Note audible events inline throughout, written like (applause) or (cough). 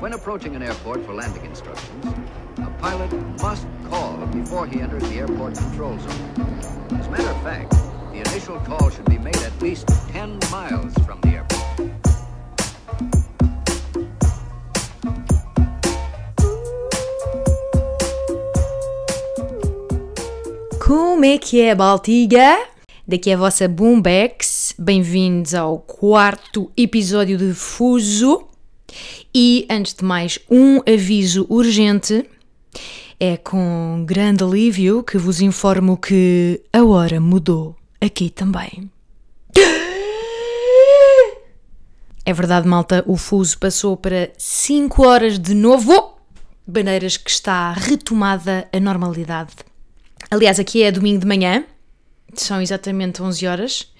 When approaching an airport for landing instructions, a pilot must call before he enters the airport control zone. As a matter of fact, the initial call should be made at least 10 miles from the airport. Como é que é, Baltiga? Daqui é a vossa Boombex. Bem-vindos ao quarto episódio de Fuso. E antes de mais, um aviso urgente. É com grande alívio que vos informo que a hora mudou aqui também. É verdade, malta, o fuso passou para 5 horas de novo. Bandeiras que está retomada a normalidade. Aliás, aqui é domingo de manhã, são exatamente 11 horas,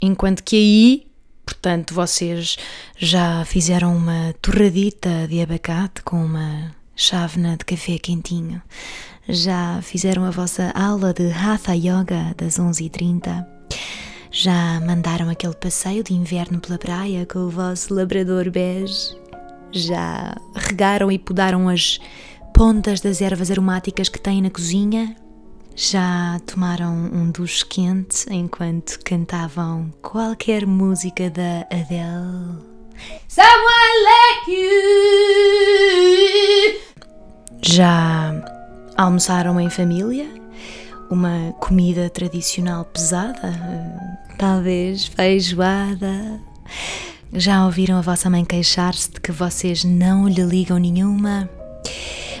enquanto que aí, portanto, vocês já fizeram uma torradita de abacate com uma chávena de café quentinho, já fizeram a vossa aula de Hatha Yoga das 11h30, já mandaram aquele passeio de inverno pela praia com o vosso labrador bege, já regaram e podaram as pontas das ervas aromáticas que têm na cozinha já tomaram um duche quente enquanto cantavam qualquer música da Adele? Someone like you. Já almoçaram em família? Uma comida tradicional pesada? Talvez feijoada? Já ouviram a vossa mãe queixar-se de que vocês não lhe ligam nenhuma?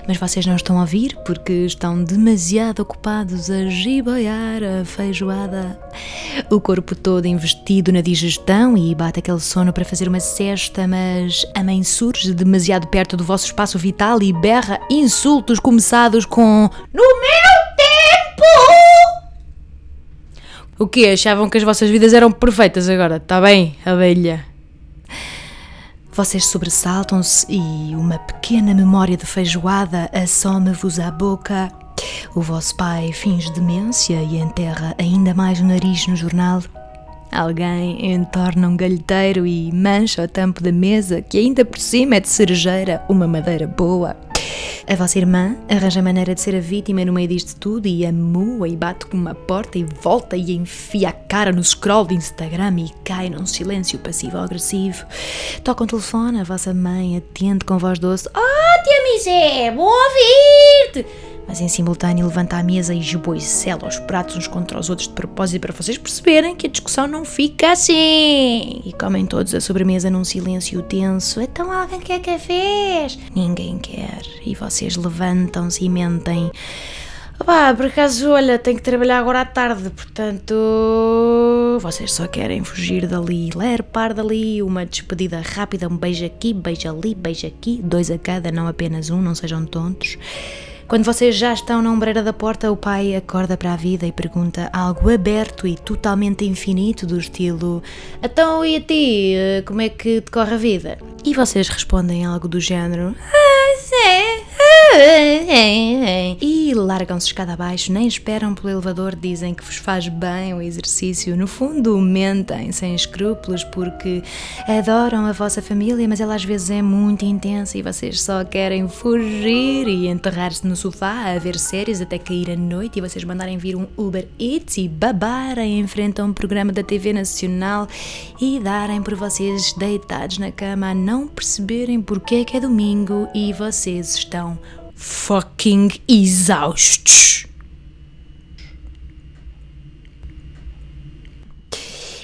Mas vocês não estão a ouvir porque estão demasiado ocupados a giboiar a feijoada. O corpo todo investido na digestão e bate aquele sono para fazer uma cesta, mas a mãe surge demasiado perto do vosso espaço vital e berra insultos começados com No meu tempo! O que Achavam que as vossas vidas eram perfeitas agora? Tá bem, abelha? Vocês sobressaltam-se e uma pequena memória de feijoada assoma-vos à boca. O vosso pai finge demência e enterra ainda mais o nariz no jornal. Alguém entorna um galheteiro e mancha o tampo da mesa, que ainda por cima é de cerejeira, uma madeira boa. A vossa irmã arranja maneira de ser a vítima no meio disto tudo e amua e bate com uma porta e volta e enfia a cara no scroll de Instagram e cai num silêncio passivo-agressivo. Toca um telefone, a vossa mãe atende com voz doce: Oh, tia Misé, bom ouvir-te! Mas em simultâneo levanta a mesa e esboicela os pratos uns contra os outros de propósito para vocês perceberem que a discussão não fica assim. E comem todos a sobremesa num silêncio tenso. Então alguém quer cafés? Ninguém quer. E vocês levantam-se e mentem. Pá, por acaso, olha, tenho que trabalhar agora à tarde, portanto. Vocês só querem fugir dali, ler par dali, uma despedida rápida, um beijo aqui, beijo ali, beijo aqui, dois a cada, não apenas um, não sejam tontos. Quando vocês já estão na ombreira da porta, o pai acorda para a vida e pergunta algo aberto e totalmente infinito, do estilo: Então e a ti, como é que decorre a vida? E vocês respondem algo do género: Ah, sim. (laughs) E largam-se escada abaixo, nem esperam pelo elevador, dizem que vos faz bem o exercício. No fundo, mentem sem escrúpulos porque adoram a vossa família, mas ela às vezes é muito intensa e vocês só querem fugir e enterrar-se no sofá a ver séries até cair a noite e vocês mandarem vir um Uber Eats e babarem em frente a um programa da TV Nacional e darem por vocês deitados na cama a não perceberem porque é que é domingo e vocês estão fucking exaustos.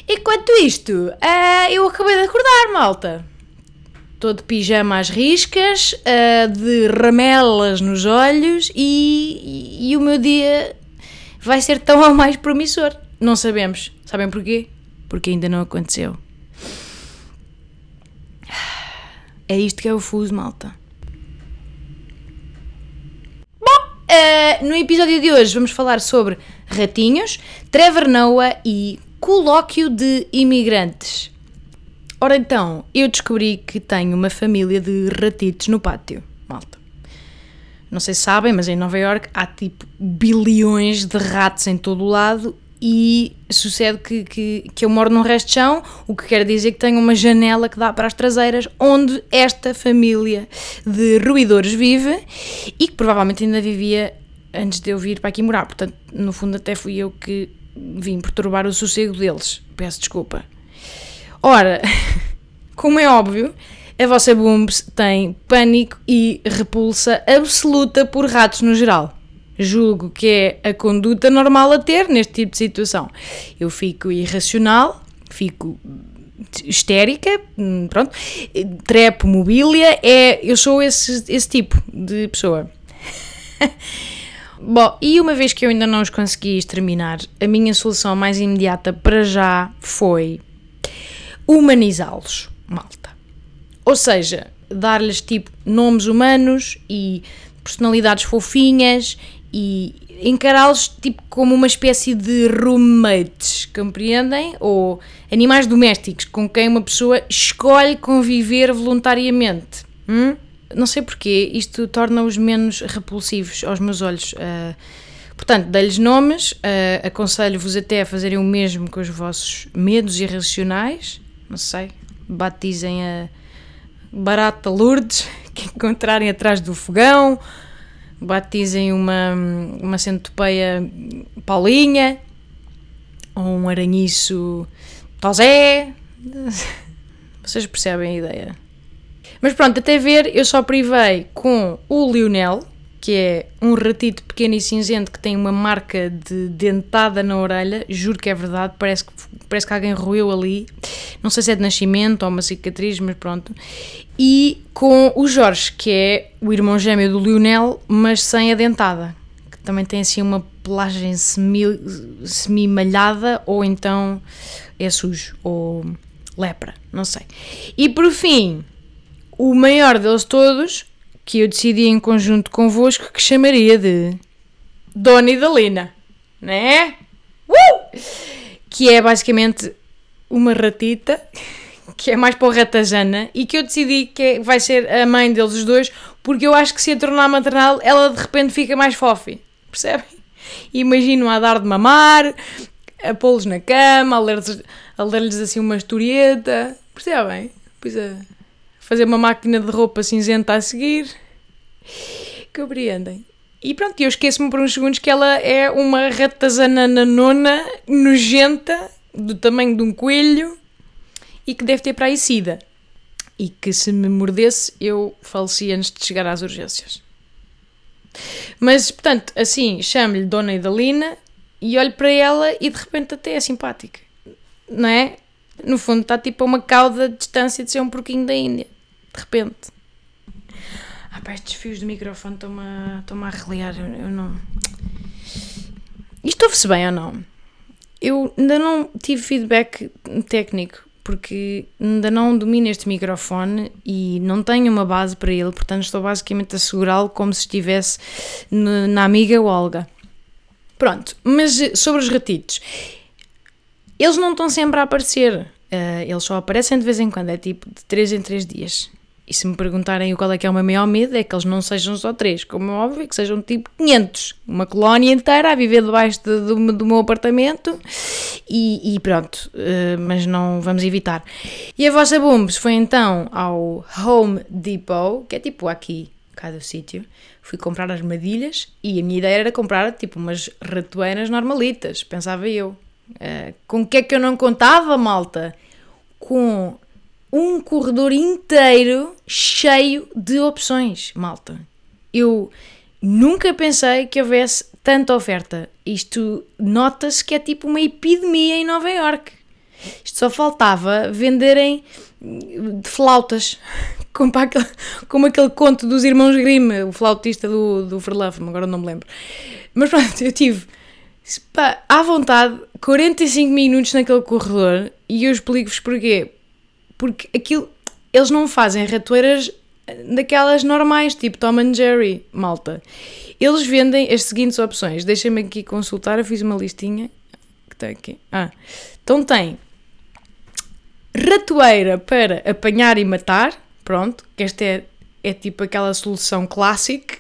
Enquanto isto, uh, eu acabei de acordar, malta. Estou de pijama às riscas, uh, de ramelas nos olhos e, e, e o meu dia vai ser tão ou mais promissor. Não sabemos. Sabem porquê? Porque ainda não aconteceu. É isto que é o fuso, malta. Uh, no episódio de hoje vamos falar sobre ratinhos, Trevor Noah e colóquio de imigrantes. Ora então, eu descobri que tenho uma família de ratitos no pátio, malta. Não sei se sabem, mas em Nova York há tipo bilhões de ratos em todo o lado e sucede que, que, que eu moro num resto de chão, o que quer dizer que tenho uma janela que dá para as traseiras, onde esta família de ruidores vive e que provavelmente ainda vivia antes de eu vir para aqui morar. Portanto, no fundo, até fui eu que vim perturbar o sossego deles. Peço desculpa. Ora, (laughs) como é óbvio, a vossa Booms tem pânico e repulsa absoluta por ratos no geral. Julgo que é a conduta normal a ter neste tipo de situação. Eu fico irracional, fico histérica, hum, pronto, trepo mobília, é, eu sou esse, esse tipo de pessoa. (laughs) Bom, e uma vez que eu ainda não os consegui exterminar, a minha solução mais imediata para já foi humanizá-los, malta. Ou seja, dar-lhes tipo nomes humanos e personalidades fofinhas e encará-los tipo como uma espécie de roommates, compreendem? Ou animais domésticos com quem uma pessoa escolhe conviver voluntariamente. Hum? Não sei porquê, isto torna-os menos repulsivos aos meus olhos. Uh, portanto, dei-lhes nomes, uh, aconselho-vos até a fazerem o mesmo com os vossos medos irracionais. Não sei, batizem a barata Lourdes (laughs) que encontrarem atrás do fogão batizem uma, uma centopeia Paulinha ou um aranhiço Tosé. Vocês percebem a ideia. Mas pronto, até ver, eu só privei com o Lionel, que é um ratito pequeno e cinzento que tem uma marca de dentada na orelha. Juro que é verdade, parece que, parece que alguém roeu ali. Não sei se é de nascimento ou uma cicatriz, mas pronto e com o Jorge, que é o irmão gêmeo do Lionel, mas sem a dentada, que também tem assim uma pelagem semi-malhada, semi ou então é sujo, ou lepra, não sei. E por fim, o maior deles todos, que eu decidi em conjunto convosco, que chamaria de Dona Idalina, né? Uh! Que é basicamente uma ratita que é mais para o Ratazana, e que eu decidi que vai ser a mãe deles os dois, porque eu acho que se a tornar maternal, ela de repente fica mais fofi. Percebem? Imagino a dar de mamar, a pô-los na cama, a ler-lhes ler assim uma historieta. Percebem? Pois é. Fazer uma máquina de roupa cinzenta a seguir. Compreendem? E pronto, eu esqueço-me por uns segundos que ela é uma ratazana nona, nojenta, do tamanho de um coelho e que deve ter para. E que se me mordesse eu faleci antes de chegar às urgências. Mas, portanto, assim, chamo-lhe Dona Idalina e olho para ela e de repente até é simpática. Não é? No fundo está tipo a uma cauda de distância de ser um porquinho da Índia. De repente. Ah pá, estes fios do microfone estão-me a, estão a arreliar. Eu, eu não... Isto ouve-se bem ou não? Eu ainda não tive feedback técnico porque ainda não domino este microfone e não tenho uma base para ele, portanto estou basicamente a segurá-lo como se estivesse na amiga Olga. Pronto, mas eh, sobre os ratitos, eles não estão sempre a aparecer, uh, eles só aparecem de vez em quando, é tipo de 3 em 3 dias. E se me perguntarem qual é que é o meu maior medo, é que eles não sejam só três, como é óbvio, que sejam tipo 500, uma colónia inteira a viver debaixo de, do, do meu apartamento e, e pronto, uh, mas não vamos evitar. E a vossa Booms foi então ao Home Depot, que é tipo aqui, cá do sítio, fui comprar armadilhas e a minha ideia era comprar tipo umas ratoeiras normalitas, pensava eu. Uh, com o que é que eu não contava, malta? Com um corredor inteiro cheio de opções, malta. Eu nunca pensei que houvesse tanta oferta. Isto nota-se que é tipo uma epidemia em Nova York. Isto só faltava venderem flautas, (laughs) como, aquele, como aquele conto dos irmãos Grimm, o flautista do, do Verlauf, agora não me lembro. Mas pronto, eu tive pá, à vontade 45 minutos naquele corredor e eu explico-vos porquê porque aquilo. Eles não fazem ratoeiras daquelas normais, tipo Tom and Jerry, malta. Eles vendem as seguintes opções. Deixem-me aqui consultar, eu fiz uma listinha. Que tem aqui. Ah, então tem ratoeira para apanhar e matar. Pronto, que esta é, é tipo aquela solução clássica.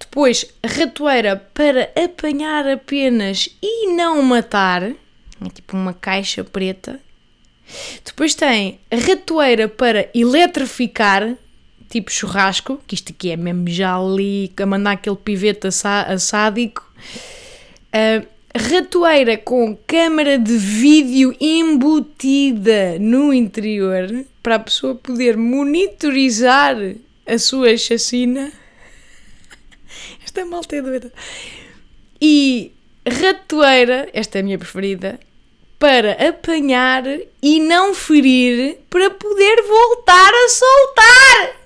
Depois, ratoeira para apanhar apenas e não matar. É tipo uma caixa preta. Depois tem ratoeira para eletrificar, tipo churrasco, que isto aqui é mesmo já ali, a mandar aquele pivete assádico. Uh, ratoeira com câmara de vídeo embutida no interior para a pessoa poder monitorizar a sua chacina. (laughs) Esta malta é doida. E ratoeira, esta é a minha preferida, para apanhar e não ferir para poder voltar a soltar.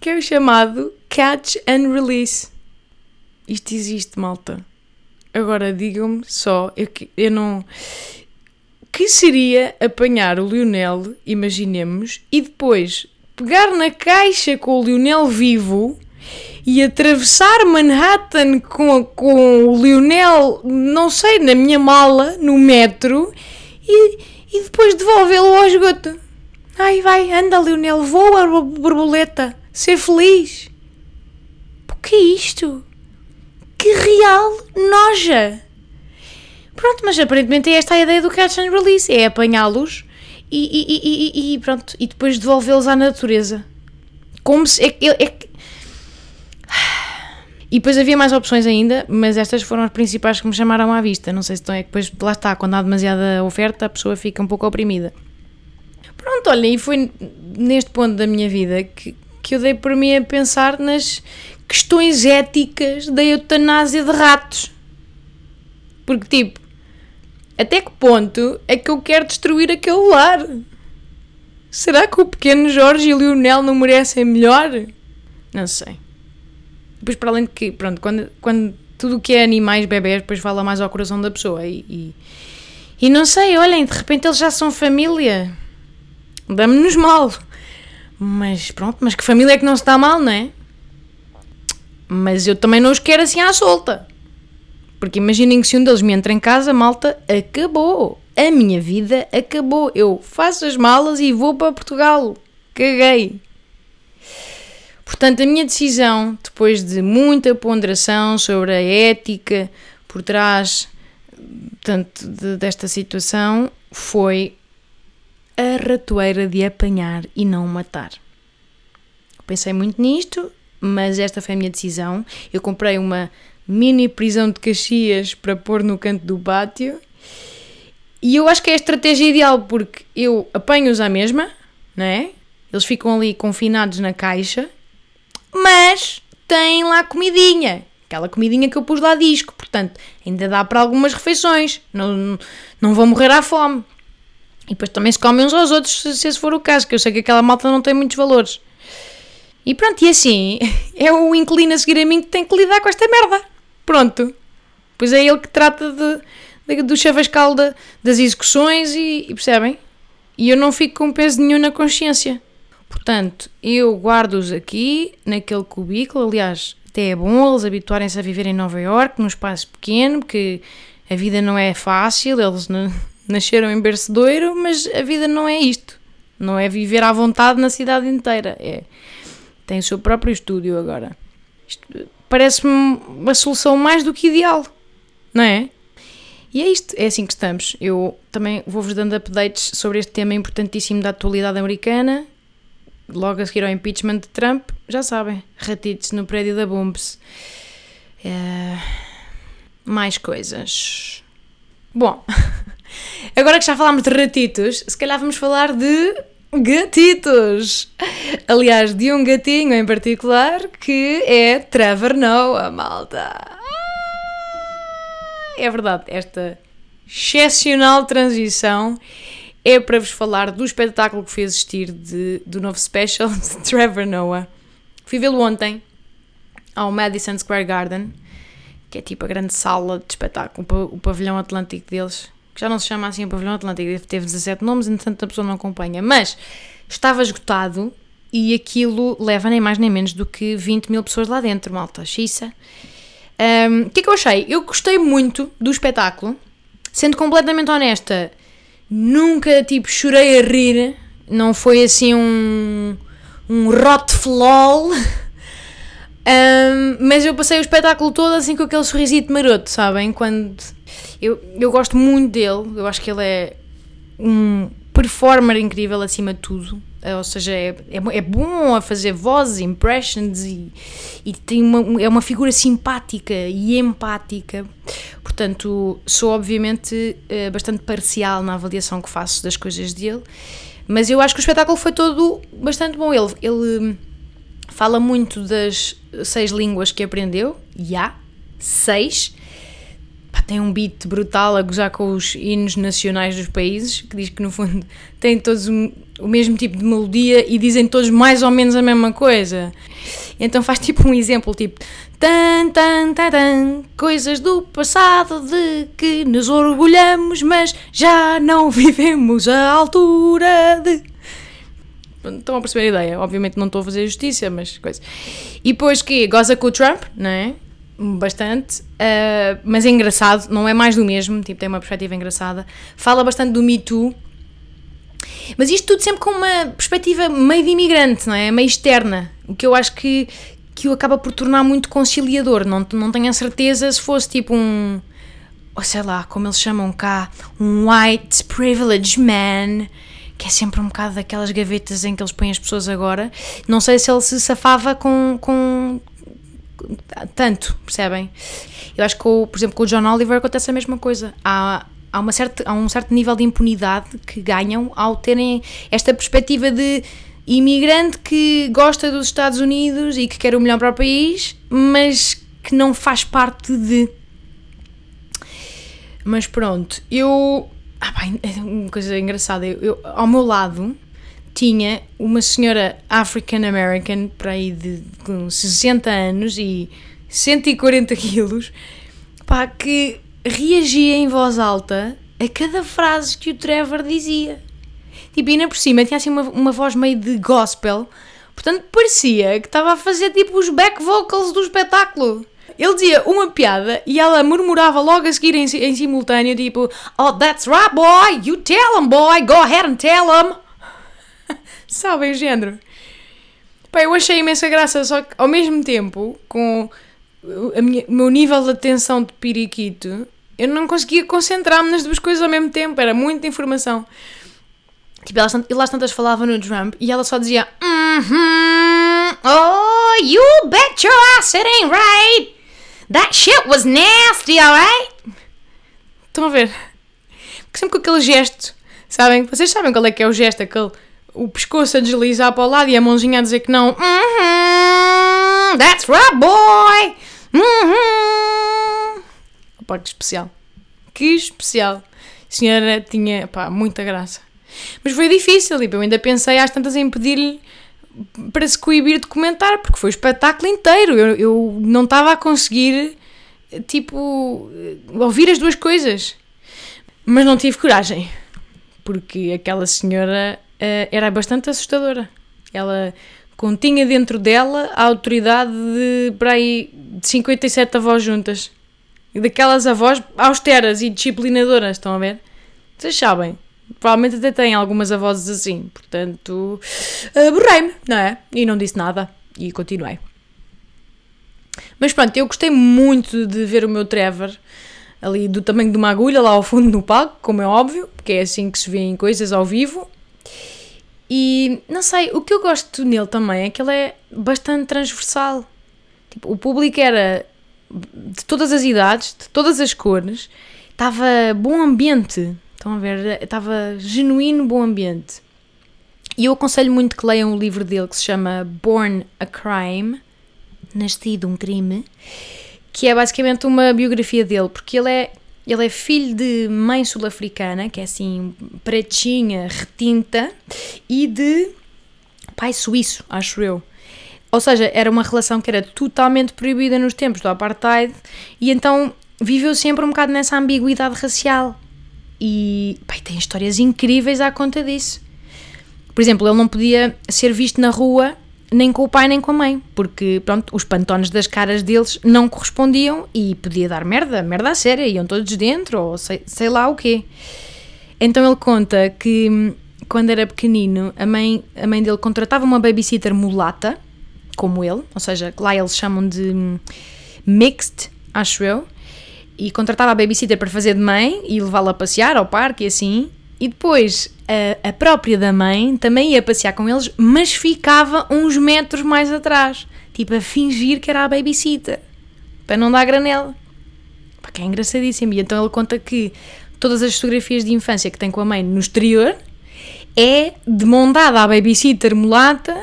Que é o chamado catch and release. Isto existe, malta. Agora digam-me só, eu, eu não. Que seria apanhar o Lionel, imaginemos, e depois pegar na caixa com o Lionel vivo e atravessar Manhattan com, com o Lionel, não sei, na minha mala, no metro, e, e depois devolvê-lo ao esgoto. Ai, vai, anda, Lionel, voa, borboleta, ser feliz. O que é isto? Que real noja! Pronto, mas aparentemente é esta a ideia do catch and release: é apanhá-los e, e, e, e, pronto, e depois devolvê-los à natureza. Como se. É, é, é, e depois havia mais opções ainda, mas estas foram as principais que me chamaram à vista. Não sei se estão, é que depois lá está, quando há demasiada oferta, a pessoa fica um pouco oprimida. Pronto, olha, e foi neste ponto da minha vida que, que eu dei por mim a pensar nas questões éticas da eutanásia de ratos. Porque, tipo, até que ponto é que eu quero destruir aquele lar? Será que o pequeno Jorge e o Lionel não merecem melhor? Não sei. Depois, para além de que, pronto, quando, quando tudo o que é animais, bebés, depois fala mais ao coração da pessoa. E, e, e não sei, olhem, de repente eles já são família. Damos-nos mal. Mas pronto, mas que família é que não se dá mal, não é? Mas eu também não os quero assim à solta. Porque imaginem que se um deles me entra em casa, malta, acabou. A minha vida acabou. Eu faço as malas e vou para Portugal. Caguei. Portanto, a minha decisão, depois de muita ponderação sobre a ética por trás tanto de, desta situação, foi a ratoeira de apanhar e não matar. Pensei muito nisto, mas esta foi a minha decisão. Eu comprei uma mini prisão de Caxias para pôr no canto do pátio e eu acho que é a estratégia ideal porque eu apanho-os à mesma, não é? Eles ficam ali confinados na caixa mas tem lá comidinha. Aquela comidinha que eu pus lá disco, portanto, ainda dá para algumas refeições, não, não vão morrer à fome. E depois também se comem uns aos outros, se, se esse for o caso, que eu sei que aquela malta não tem muitos valores. E pronto, e assim, (laughs) é o inclino a seguir a mim que tem que lidar com esta merda. Pronto. Pois é ele que trata de, de do chavascal de, das execuções e, e percebem? E eu não fico com peso nenhum na consciência. Portanto, eu guardo-os aqui, naquele cubículo. Aliás, até é bom eles habituarem-se a viver em Nova York, num espaço pequeno, porque a vida não é fácil. Eles (laughs) nasceram em bercedoiro, mas a vida não é isto. Não é viver à vontade na cidade inteira. É, tem o seu próprio estúdio agora. Parece-me uma solução mais do que ideal, não é? E é isto, é assim que estamos. Eu também vou-vos dando updates sobre este tema importantíssimo da atualidade americana logo a seguir ao impeachment de Trump, já sabem, ratitos no prédio da Bumps. É... Mais coisas. Bom, (laughs) agora que já falámos de ratitos, se calhar vamos falar de gatitos. Aliás, de um gatinho em particular que é Trevor Noah, malta. É verdade, esta excepcional transição é para vos falar do espetáculo que fui assistir de, do novo special (laughs) de Trevor Noah. Fui vê-lo ontem ao Madison Square Garden, que é tipo a grande sala de espetáculo, o pavilhão atlântico deles, que já não se chama assim o pavilhão atlântico, teve 17 nomes, entretanto a pessoa não acompanha, mas estava esgotado e aquilo leva nem mais nem menos do que 20 mil pessoas lá dentro, malta, xiça. O um, que é que eu achei? Eu gostei muito do espetáculo, sendo completamente honesta, Nunca, tipo, chorei a rir. Não foi assim um, um rot flol. Um, (laughs) mas eu passei o espetáculo todo assim com aquele sorrisito maroto, sabem? Quando eu, eu gosto muito dele, eu acho que ele é um performer incrível acima de tudo. Ou seja, é, é, é bom a fazer vozes, impressions e, e tem uma, é uma figura simpática e empática. Portanto, sou obviamente eh, bastante parcial na avaliação que faço das coisas dele, mas eu acho que o espetáculo foi todo bastante bom. Ele, ele fala muito das seis línguas que aprendeu, e há seis. Tem um beat brutal a gozar com os hinos nacionais dos países, que diz que no fundo têm todos o, o mesmo tipo de melodia e dizem todos mais ou menos a mesma coisa. Então faz tipo um exemplo, tipo tan tan tan tan, coisas do passado de que nos orgulhamos, mas já não (laughs) vivemos a altura de Estão a perceber a ideia? Obviamente não estou a fazer justiça, mas coisa. E depois que goza com o Trump, não é? Bastante, uh, mas é engraçado, não é mais do mesmo, tipo, tem uma perspectiva engraçada. Fala bastante do Me Too, mas isto tudo sempre com uma perspectiva meio de imigrante, não é? Meio externa, o que eu acho que, que o acaba por tornar muito conciliador. Não, não tenho a certeza se fosse tipo um, ou sei lá, como eles chamam cá, um white privileged man que é sempre um bocado daquelas gavetas em que eles põem as pessoas agora. Não sei se ele se safava com, com tanto, percebem? Eu acho que, por exemplo, com o John Oliver acontece a mesma coisa. Há, há, uma certa, há um certo nível de impunidade que ganham ao terem esta perspectiva de imigrante que gosta dos Estados Unidos e que quer o melhor para o país, mas que não faz parte de. Mas pronto, eu ah, bem, é uma coisa engraçada. Eu, eu, ao meu lado tinha uma senhora African American, para aí de, com 60 anos e 140 quilos, pá, que reagia em voz alta a cada frase que o Trevor dizia. Tipo, ainda por cima tinha assim uma, uma voz meio de gospel, portanto parecia que estava a fazer tipo os back vocals do espetáculo. Ele dizia uma piada e ela murmurava logo a seguir em, em simultâneo, tipo, Oh, that's right, boy, you tell him, boy, go ahead and tell him. (laughs) Sabem o género? Pá, eu achei imensa graça, só que ao mesmo tempo, com minha, o meu nível de atenção de periquito, eu não conseguia concentrar-me nas duas coisas ao mesmo tempo, era muita informação. Tipo, elas, elas tantas falavam no Trump e ela só dizia, mm -hmm, Oh, you bet your ass it ain't right. That shit was nasty, alright? Estão a ver? Porque sempre com aquele gesto, sabem? Vocês sabem qual é que é o gesto? Aquele, o pescoço a deslizar para o lado e a mãozinha a dizer que não. Mm -hmm, that's right, boy! -hmm. Opa, que especial. Que especial. A senhora tinha, pá, muita graça. Mas foi difícil, tipo, eu ainda pensei às tantas em pedir-lhe para se coibir de comentar, porque foi o espetáculo inteiro. Eu, eu não estava a conseguir, tipo, ouvir as duas coisas. Mas não tive coragem, porque aquela senhora uh, era bastante assustadora. Ela continha dentro dela a autoridade de, para aí, de 57 avós juntas. Daquelas avós austeras e disciplinadoras, estão a ver? Vocês sabem, Provavelmente até tem algumas avós assim, portanto, uh, borrei-me, não é? E não disse nada e continuei. Mas pronto, eu gostei muito de ver o meu Trevor ali do tamanho de uma agulha lá ao fundo no palco, como é óbvio, porque é assim que se vê em coisas ao vivo. E não sei, o que eu gosto nele também é que ele é bastante transversal. Tipo, o público era de todas as idades, de todas as cores, estava bom ambiente, Estão a ver? Estava genuíno bom ambiente. E eu aconselho muito que leiam o livro dele que se chama Born a Crime Nascido um Crime que é basicamente uma biografia dele, porque ele é, ele é filho de mãe sul-africana, que é assim, pretinha, retinta, e de pai suíço, acho eu. Ou seja, era uma relação que era totalmente proibida nos tempos do apartheid, e então viveu sempre um bocado nessa ambiguidade racial. E tem histórias incríveis à conta disso. Por exemplo, ele não podia ser visto na rua nem com o pai nem com a mãe, porque pronto, os pantones das caras deles não correspondiam e podia dar merda, merda a séria, iam todos dentro ou sei, sei lá o quê. Então ele conta que quando era pequenino, a mãe, a mãe dele contratava uma babysitter mulata como ele, ou seja, lá eles chamam de mixed, acho eu, e contratava a babysitter para fazer de mãe e levá-la a passear ao parque e assim. E depois a, a, própria da mãe também ia passear com eles, mas ficava uns metros mais atrás, tipo a fingir que era a babysitter, para não dar granela. Pá, que é engraçadíssimo. E então ele conta que todas as fotografias de infância que tem com a mãe no exterior é de mão dada à babysitter mulata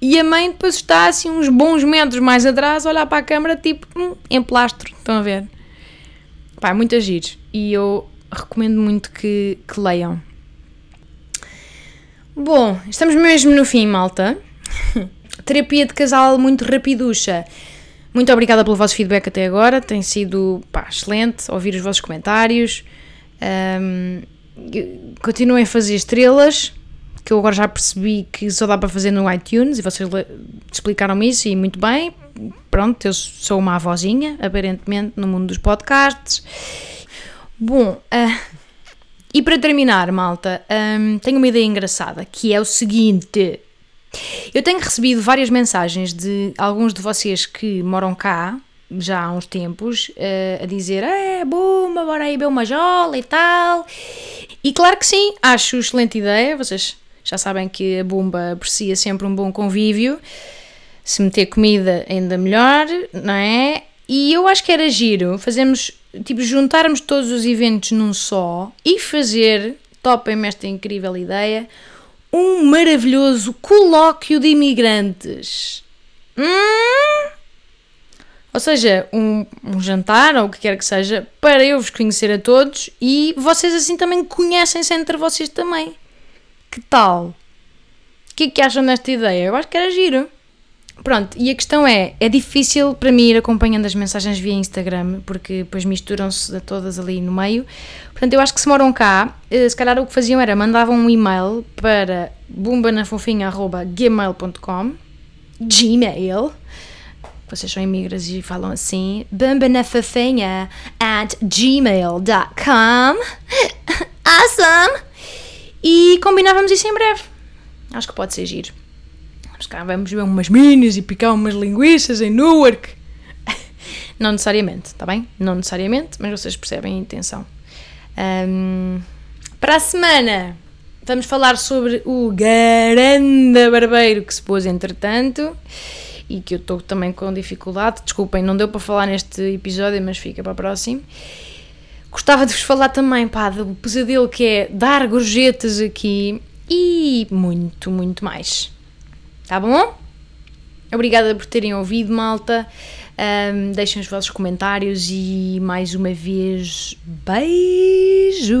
e a mãe depois está assim uns bons metros mais atrás olhar para a câmara tipo hum, em plastro, estão a ver? Pá, é muito agir e eu recomendo muito que, que leiam. Bom, estamos mesmo no fim, malta. (laughs) Terapia de casal muito rapiducha. Muito obrigada pelo vosso feedback até agora, tem sido pá, excelente ouvir os vossos comentários. Um, continuem a fazer estrelas, que eu agora já percebi que só dá para fazer no iTunes e vocês explicaram-me isso e muito bem. Pronto, eu sou uma avózinha, aparentemente, no mundo dos podcasts. Bom, uh, e para terminar, malta, um, tenho uma ideia engraçada que é o seguinte. Eu tenho recebido várias mensagens de alguns de vocês que moram cá já há uns tempos uh, a dizer é buma, bora aí beber uma jola e tal. E claro que sim, acho excelente ideia. Vocês já sabem que a Bumba aprecia sempre um bom convívio. Se meter comida, ainda melhor, não é? E eu acho que era giro fazermos, tipo, juntarmos todos os eventos num só e fazer, topem-me esta incrível ideia, um maravilhoso colóquio de imigrantes. Hum? Ou seja, um, um, jantar ou o que quer que seja, para eu vos conhecer a todos e vocês assim também conhecem-se entre vocês também. Que tal? O que é que acham desta ideia? Eu acho que era giro. Pronto, e a questão é: é difícil para mim ir acompanhando as mensagens via Instagram, porque depois misturam-se todas ali no meio. Portanto, eu acho que se moram cá, eh, se calhar o que faziam era mandavam um e-mail para bumbanafofinha.gmail.com Gmail. Vocês são imigras e falam assim: bumbanafofinha at gmail.com (laughs) Awesome! E combinávamos isso em breve. Acho que pode ser giro. Vamos ver umas minis e picar umas linguiças em Newark. (laughs) Não necessariamente, está bem? Não necessariamente, mas vocês percebem a intenção. Um, para a semana vamos falar sobre o Garanda Barbeiro que se pôs entretanto e que eu estou também com dificuldade. Desculpem, não deu para falar neste episódio, mas fica para o próximo. Gostava de vos falar também, pá, do pesadelo que é dar gorjetas aqui e muito, muito mais. Tá bom? Obrigada por terem ouvido, malta. Um, deixem os vossos comentários e mais uma vez, beijo!